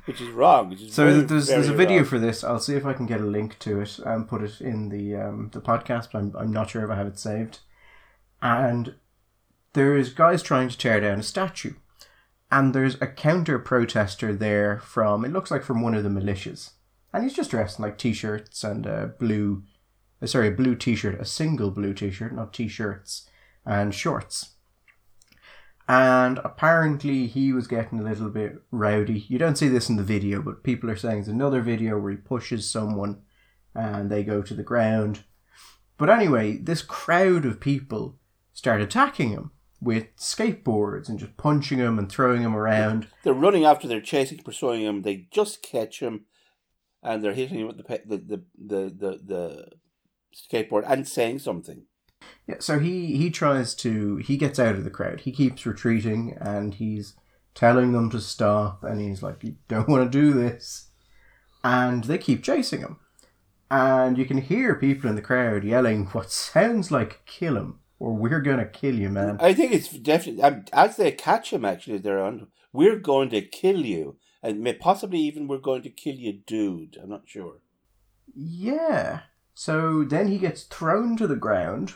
which is wrong. Which is so very, there's there's a video wrong. for this. I'll see if I can get a link to it and put it in the um, the podcast. But I'm I'm not sure if I have it saved. And there is guys trying to tear down a statue and there's a counter protester there from it looks like from one of the militias and he's just dressed in like t-shirts and a blue Uh, sorry a blue t-shirt a single blue t-shirt not t-shirts and shorts and apparently he was getting a little bit rowdy you don't see this in the video but people are saying it's another video where he pushes someone and they go to the ground but anyway this crowd of people start attacking him with skateboards and just punching him and throwing him around. They're running after, they're chasing, pursuing him. They just catch him, and they're hitting him with the the the, the, the skateboard and saying something. Yeah, so he he tries to he gets out of the crowd. He keeps retreating and he's telling them to stop and he's like you don't want to do this. And they keep chasing him. And you can hear people in the crowd yelling what sounds like kill him or we're gonna kill you, man. I think it's definitely um, as they catch him. Actually, they're on. We're going to kill you, and may, possibly even we're going to kill you, dude. I'm not sure. Yeah. So then he gets thrown to the ground,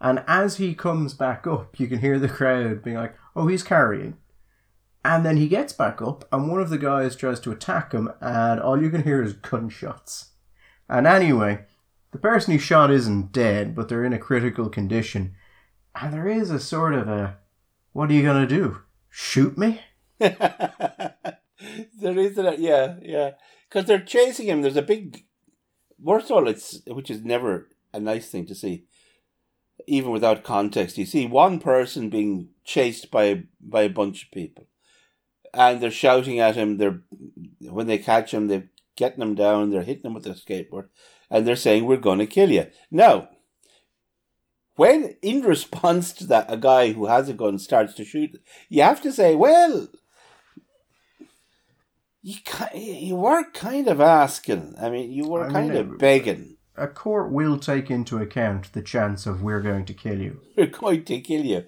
And as he comes back up, you can hear the crowd being like, oh, he's carrying. And then he gets back up, and one of the guys tries to attack him, and all you can hear is gunshots. And anyway, the person he shot isn't dead, but they're in a critical condition. And there is a sort of a, what are you going to do? Shoot me? (laughs) there is that, yeah, yeah. Because they're chasing him. There's a big. Worst of all, it's which is never a nice thing to see, even without context. You see one person being chased by by a bunch of people, and they're shouting at him. They're when they catch him, they're getting him down. They're hitting him with their skateboard, and they're saying, "We're going to kill you." Now, when in response to that, a guy who has a gun starts to shoot, you have to say, "Well." You, you were kind of asking. I mean, you were I kind mean, of begging. A court will take into account the chance of we're going to kill you. (laughs) We're going to kill you.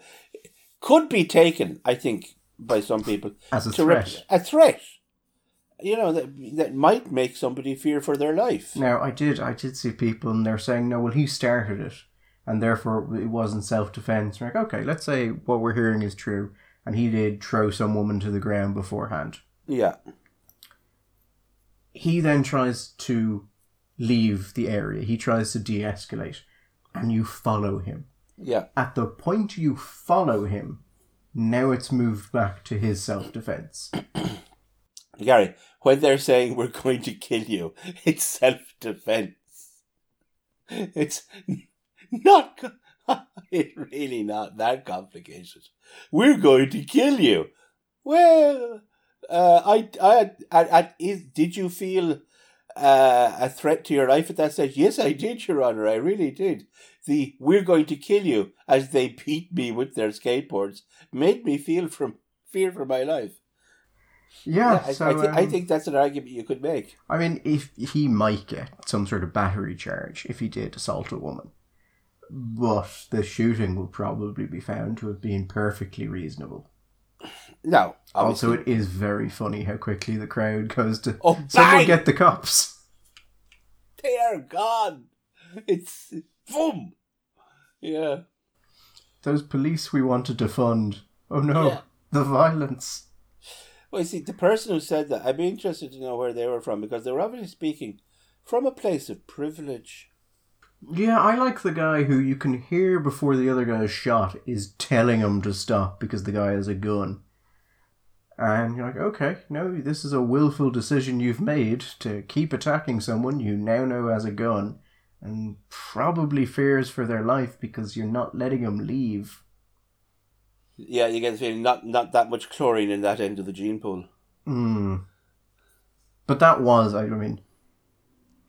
Could be taken, I think, by some people As a to rep- threat. a threat. You know that that might make somebody fear for their life. Now, I did, I did see people, and they're saying, no, well, he started it, and therefore it wasn't self-defense. Like, okay, let's say what we're hearing is true, and he did throw some woman to the ground beforehand. Yeah, He then tries to leave the area. He tries to de-escalate, and you follow him. yeah. At the point you follow him, now it's moved back to his self-defense. (clears throat) Gary, when they're saying we're going to kill you, it's self defense. It's not. (laughs) It's really not that complicated. We're going to kill you. Well, uh, I, I, I, I is, did you feel uh, a threat to your life at that stage? Yes, I did, Your Honor. I really did. The "we're going to kill you" as they beat me with their skateboards made me feel from fear for my life. Yeah, Yeah, I, so I, I um, think that's an argument you could make. I mean, if he might get some sort of battery charge if he did assault a woman, but the shooting will probably be found to have been perfectly reasonable. No, oh, Also, it is very funny how quickly the crowd goes to Oh, someone bang! get the cops. they are gone. It's boom. Yeah. Those police we wanted to fund. Oh no, Yeah. the violence. Well, you see, the person who said that, I'd be interested to know where they were from because they were obviously speaking from a place of privilege. Yeah, I like the guy who you can hear before the other guy is shot is telling him to stop because the guy has a gun. And you're like, okay, no, this is a willful decision you've made to keep attacking someone you now know has a gun and probably fears for their life because you're not letting them leave. Yeah, you get the feeling not not that much chlorine in that end of the gene pool. Hmm. But that was, I mean,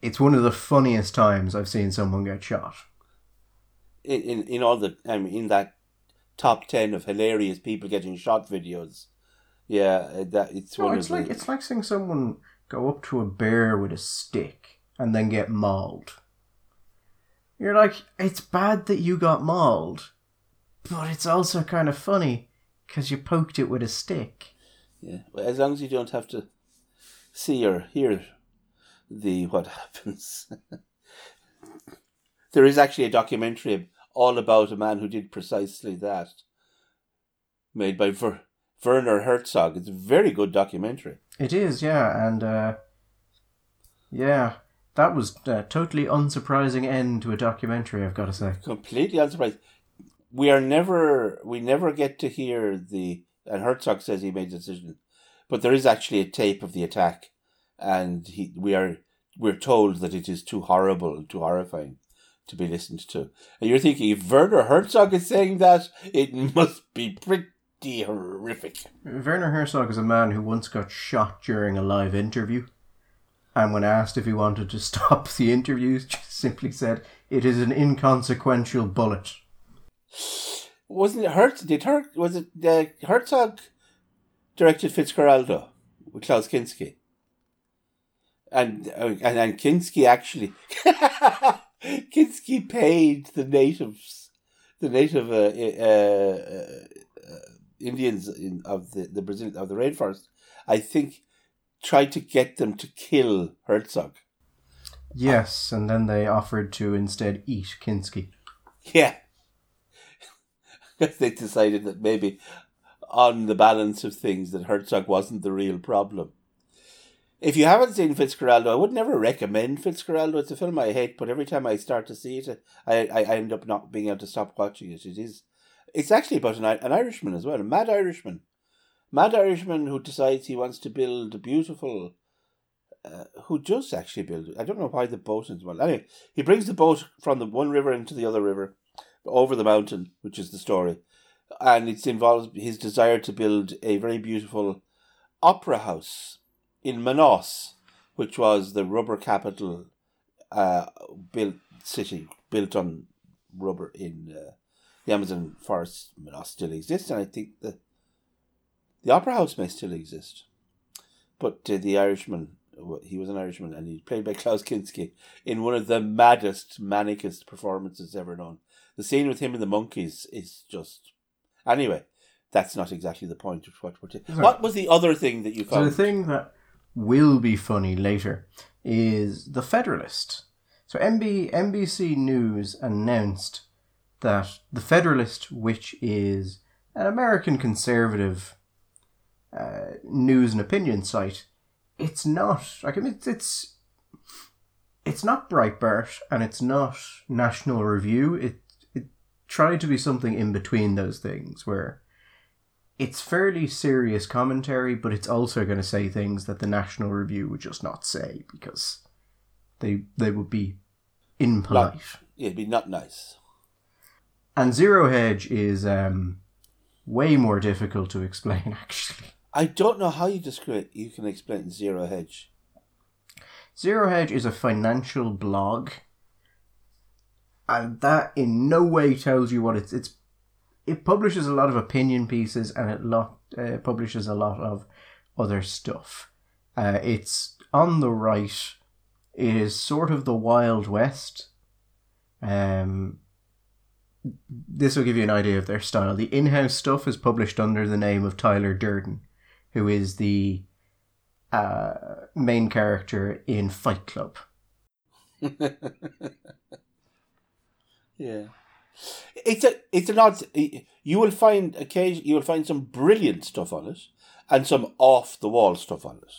it's one of the funniest times I've seen someone get shot. In in, in all the I mean in that top ten of hilarious people getting shot videos. Yeah, uh, that it's No, one it's of like the, it's like seeing someone go up to a bear with a stick and then get mauled. You're like, it's bad that you got mauled, but it's also kind of funny because you poked it with a stick. Yeah, well, as long as you don't have to see or hear the what (laughs) happens. there is actually a documentary all about a man who did precisely that, made by Ver- Werner Herzog. It's a very good documentary. It is, yeah, and uh, yeah, that was a totally unsurprising end to a documentary. I've got to say. Completely unsurprising. We are never, we never get to hear the. And Herzog says he made the decision, but there is actually a tape of the attack, and he, we are, we're told that it is too horrible, too horrifying, to be listened to. And you're thinking, if Werner Herzog is saying that, it (laughs) must be pretty horrific. Werner Herzog is a man who once got shot during a live interview, and when asked if he wanted to (laughs) stop the interviews, just simply said, "It is an inconsequential bullet." Wasn't it Herz? Did Her was it uh, Herzog directed Fitzcarraldo with Klaus Kinski? And uh, and and Kinski actually (laughs) Kinski paid the natives, the native uh, uh, uh, Indians in, of the the Brazil of the rainforest. I think tried to get them to kill Herzog. Yes, and then they offered to instead eat Kinski. (laughs) Yeah, because they decided that maybe on the balance of things that Herzog wasn't the real problem. If you haven't seen Fitzcarraldo, I would never recommend Fitzcarraldo. It's a film I hate, but every time I start to see it, I, I, I end up not being able to stop watching it. It is, it's actually about an, an Irishman as well, a mad Irishman, mad Irishman who decides he wants to build a beautiful, uh, who does actually build. it. I don't know why the boat is well. Anyway, he brings the boat from the one river into the other river, over the mountain, which is the story, and it involves his desire to build a very beautiful opera house in Manaus, which was the rubber capital uh, built city built on rubber in uh, the Amazon forest. Still exists, and I think the the opera house may still exist. But uh, the Irishman, he was an Irishman, and he played by Klaus Kinski in one of the maddest, manicest performances ever known. The scene with him and the monkeys is just. Anyway, that's not exactly the point of what we're. T- what was the other thing that you found? So the thing that will be funny later is The Federalist. So MB, NBC News announced that The Federalist, which is an American conservative uh, news and opinion site, it's not. Like, I mean, it's, it's it's not Breitbart and it's not National Review. It it tried to be something in between those things where it's fairly serious commentary, but it's also going to say things that the National Review would just not say because they they would be impolite. Not, it'd be not nice. And Zero Hedge is um, way more difficult to explain, (laughs) actually. I don't know how you describe it. You can explain Zero Hedge. Zero Hedge is a financial blog, and that in no way tells you what it's. It's it publishes a lot of opinion pieces and it lot uh, publishes a lot of other stuff. Uh, it's on the right. It is sort of the Wild West. Um, this will give you an idea of their style. The in-house stuff is published under the name of Tyler Durden, who is the uh, main character in Fight Club. (laughs) yeah it's a it's an odd. You will find occasion you will find some brilliant stuff on it, and some off the wall stuff on it.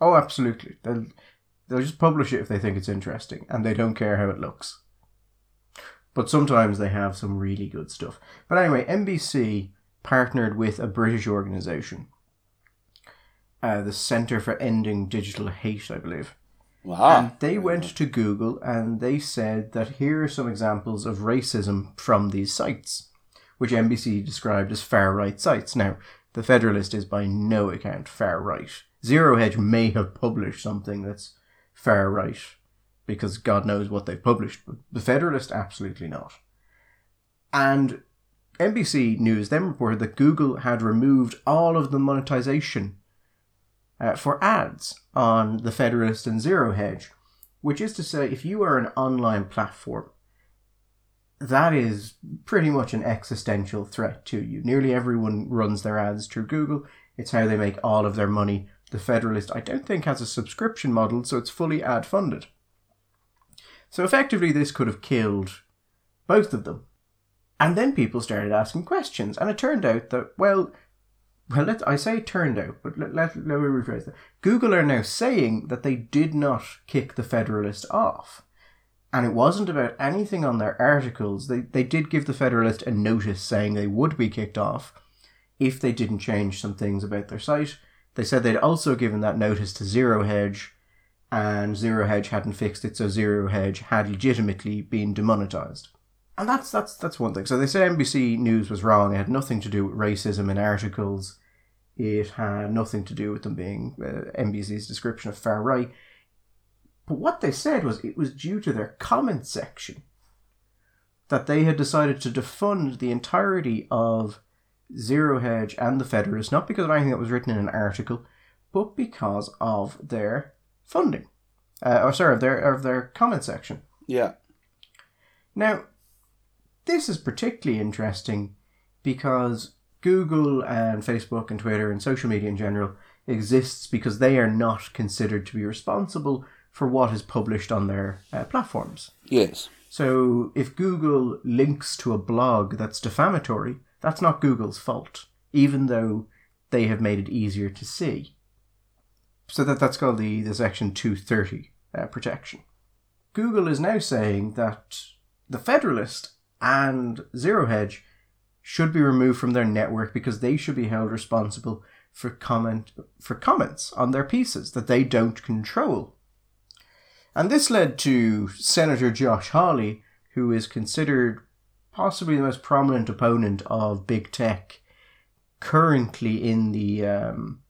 Oh, absolutely. They'll they'll just publish it if they think it's interesting, and they don't care how it looks. But sometimes they have some really good stuff. But anyway, NBC partnered with a British organization, uh, the Center for Ending Digital Hate, I believe. Wow. And they went to Google and they said that here are some examples of racism from these sites, which NBC described as far right sites. Now, the Federalist is by no account far right. Zero Hedge may have published something that's far right because God knows what they've published, but the Federalist absolutely not. And NBC News then reported that Google had removed all of the monetization uh, for ads on the Federalist and Zero Hedge, which is to say, if you are an online platform, that is pretty much an existential threat to you. Nearly everyone runs their ads through Google. It's how they make all of their money. The Federalist, I don't think, has a subscription model, so it's fully ad funded. So effectively, this could have killed both of them. And then people started asking questions, and it turned out that, well, well, let I say turned out, but let, let, let me rephrase that. Google are now saying that they did not kick the Federalist off. And it wasn't about anything on their articles. They, they did give the Federalist a notice saying they would be kicked off if they didn't change some things about their site. They said they'd also given that notice to Zero Hedge, and Zero Hedge hadn't fixed it, so Zero Hedge had legitimately been demonetized. And that's that's that's one thing. So they said NBC News was wrong. It had nothing to do with racism in articles. It had nothing to do with them being uh, NBC's description of far right. But what they said was it was due to their comment section that they had decided to defund the entirety of Zero Hedge and the Federalist, not because of anything that was written in an article, but because of their funding. Uh, or sorry, of their of their comment section. Yeah. Now, this is particularly interesting because Google and Facebook and Twitter and social media in general exists because they are not considered to be responsible for what is published on their uh, platforms. Yes. So if Google links to a blog that's defamatory, That's not Google's fault, even though they have made it easier to see. So that that's called the, the Section 230 uh, protection. Google is now saying that the Federalist and Zero Hedge should be removed from their network because they should be held responsible for comment for comments on their pieces that they don't control. And this led to Senator Josh Hawley, who is considered possibly the most prominent opponent of big tech currently in the um,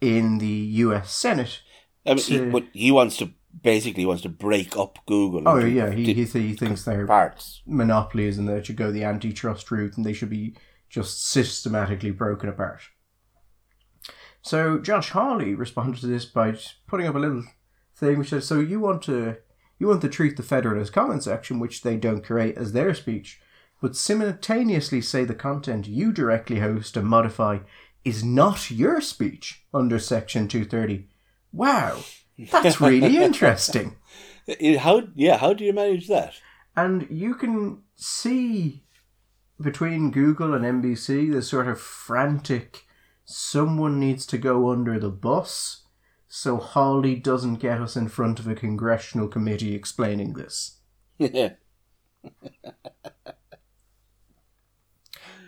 in the U.S. Senate. I mean, he, but he wants to basically wants to break up Google. Oh yeah, he, he, he thinks they're parts. monopolies and they should go the antitrust route and they should be just systematically broken apart. So Josh Hawley responded to this by putting up a little thing which says, "So you want to you want to treat the Federalist comment section, which they don't create, as their speech, but simultaneously say the content you directly host and modify is not your speech under Section two thirty. Wow, (laughs) that's really interesting." How yeah? How do you manage that? And you can see between Google and NBC the sort of frantic someone needs to go under the bus so Hawley doesn't get us in front of a congressional committee explaining this. Yeah, (laughs)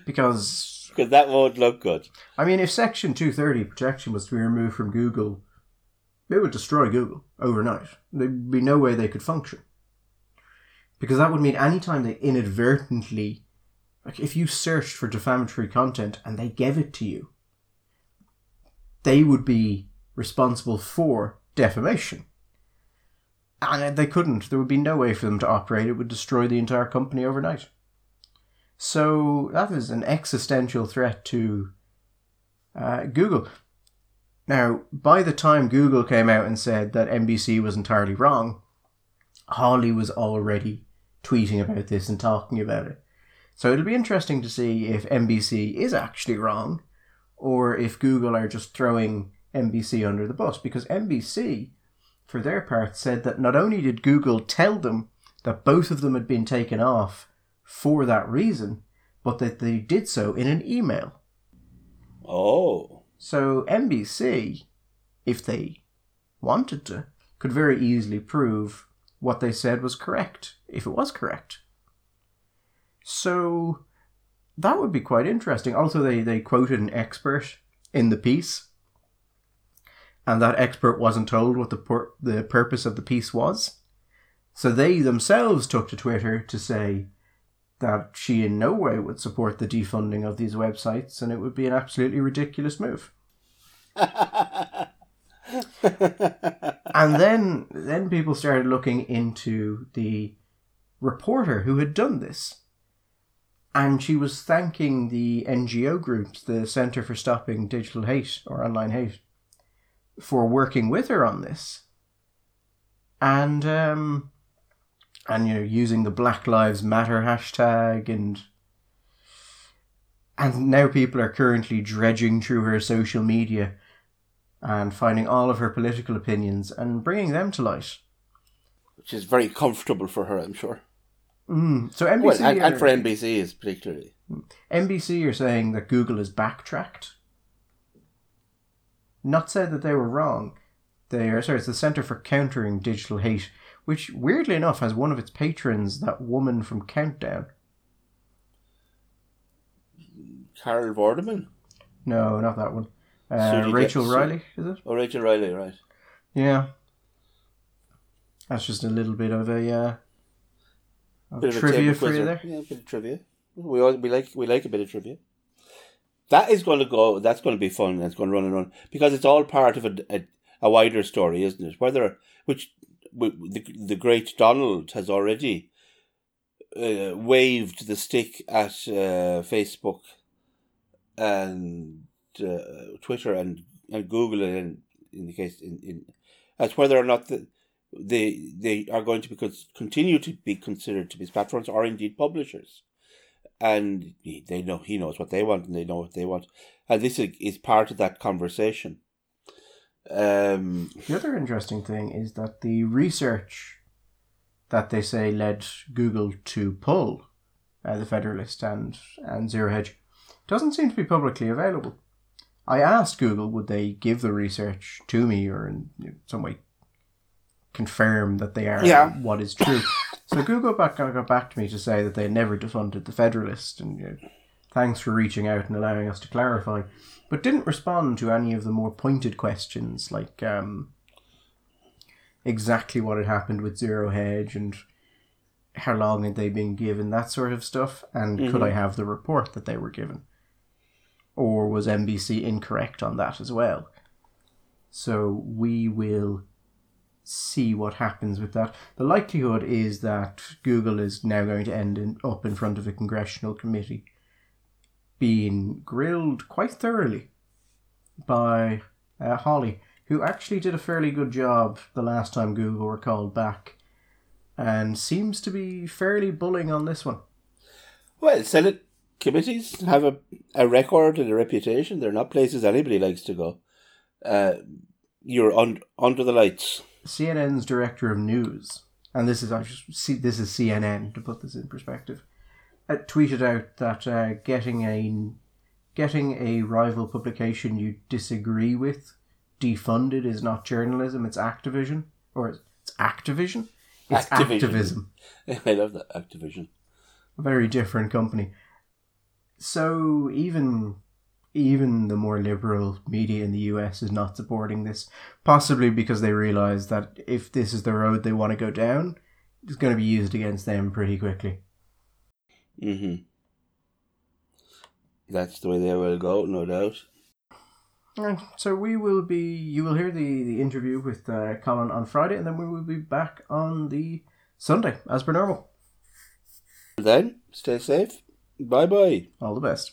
Because, because that won't look good. I mean, if Section 230 protection was to be removed from Google, it would destroy Google overnight. There'd be no way they could function. Because that would mean anytime they inadvertently, like if you searched for defamatory content and they gave it to you, they would be responsible for defamation. And they couldn't. There would be no way for them to operate. It would destroy the entire company overnight. So that is an existential threat to uh, Google. Now, by the time Google came out and said that NBC was entirely wrong, Hawley was already tweeting about this and talking about it. So it'll be interesting to see if NBC is actually wrong or if Google are just throwing NBC under the bus because NBC, for their part, said that not only did Google tell them that both of them had been taken off for that reason, but that they did so in an email. Oh, So NBC, if they wanted to, could very easily prove what they said was correct, if it was correct. So that would be quite interesting. Also, they, they quoted an expert in the piece, and that expert wasn't told what the, pur- the purpose of the piece was. So they themselves took to Twitter to say that she in no way would support the defunding of these websites, and it would be an absolutely ridiculous move. (laughs) and then then people started looking into the reporter who had done this. And she was thanking the NGO groups, the Center for Stopping Digital Hate or Online Hate, for working with her on this. And um and you know, using the Black Lives Matter hashtag and and now people are currently dredging through her social media and finding all of her political opinions and bringing them to light. which is very comfortable for her, I'm sure. Mm. So NBC, Well, and, and for NBC is particularly. NBC are saying that Google has backtracked. Not said that they were wrong. They are sorry, it's the Center for Countering Digital Hate, which weirdly enough has one of its patrons, that woman from Countdown. Carol Vorderman No, not that one. Uh, Suri Rachel Su- Riley, is it? or Rachel Riley, right? Yeah. That's just a little bit of a uh, of Bit of a trivia table for you there. Yeah, a bit of trivia. We all, we like we like a bit of trivia. That is going to go. That's going to be fun. That's going to run and run because it's all part of a, a, a wider story, isn't it? Whether which the the great Donald has already uh, waved the stick at uh, Facebook and uh, Twitter and, and Google and in the case in, in as whether or not the, they they are going to be continue to be considered to be platforms or indeed publishers, and he- they know he knows what they want and they know what they want, and this is, is part of that conversation. Um, The other interesting thing is that the research that they say led Google to pull uh, the Federalist and and Zero Hedge, doesn't seem to be publicly available. I asked Google would they give the research to me or in some way confirm that they are Yeah. what is true. so Google back got back to me to say that they never defunded the Federalist and you know, thanks for reaching out and allowing us to clarify, but didn't respond to any of the more pointed questions like um, exactly what had happened with Zero Hedge and how long had they been given, that sort of stuff, and could Mhm. I have the report that they were given? Or was NBC incorrect on that as well? So we will see what happens with that. The likelihood is that Google is now going to end in, up in front of a congressional committee being grilled quite thoroughly by uh, Hawley, who actually did a fairly good job the last time Google were called back and seems to be fairly bullying on this one. Well, Senate committees have a, a record and a reputation. They're not places anybody likes to go. Uh, you're un- under the lights. CNN's director of news, and this is I just see this is CNN to put this in perspective, tweeted out that uh, getting a getting a rival publication you disagree with defunded is not journalism; it's Activision or it's Activision. It's Activision. activism. (laughs) I love that Activision. a very different company. So even even the more liberal media in the US is not supporting this, possibly because they realize that if this is the road they want to go down, it's going to be used against them pretty quickly. Hmm That's the way they will go, no doubt. Right, so we will be. You will hear the the interview with uh, Colin on Friday, and then we will be back on the Sunday as per normal. Then, stay safe. Bye bye. All the best.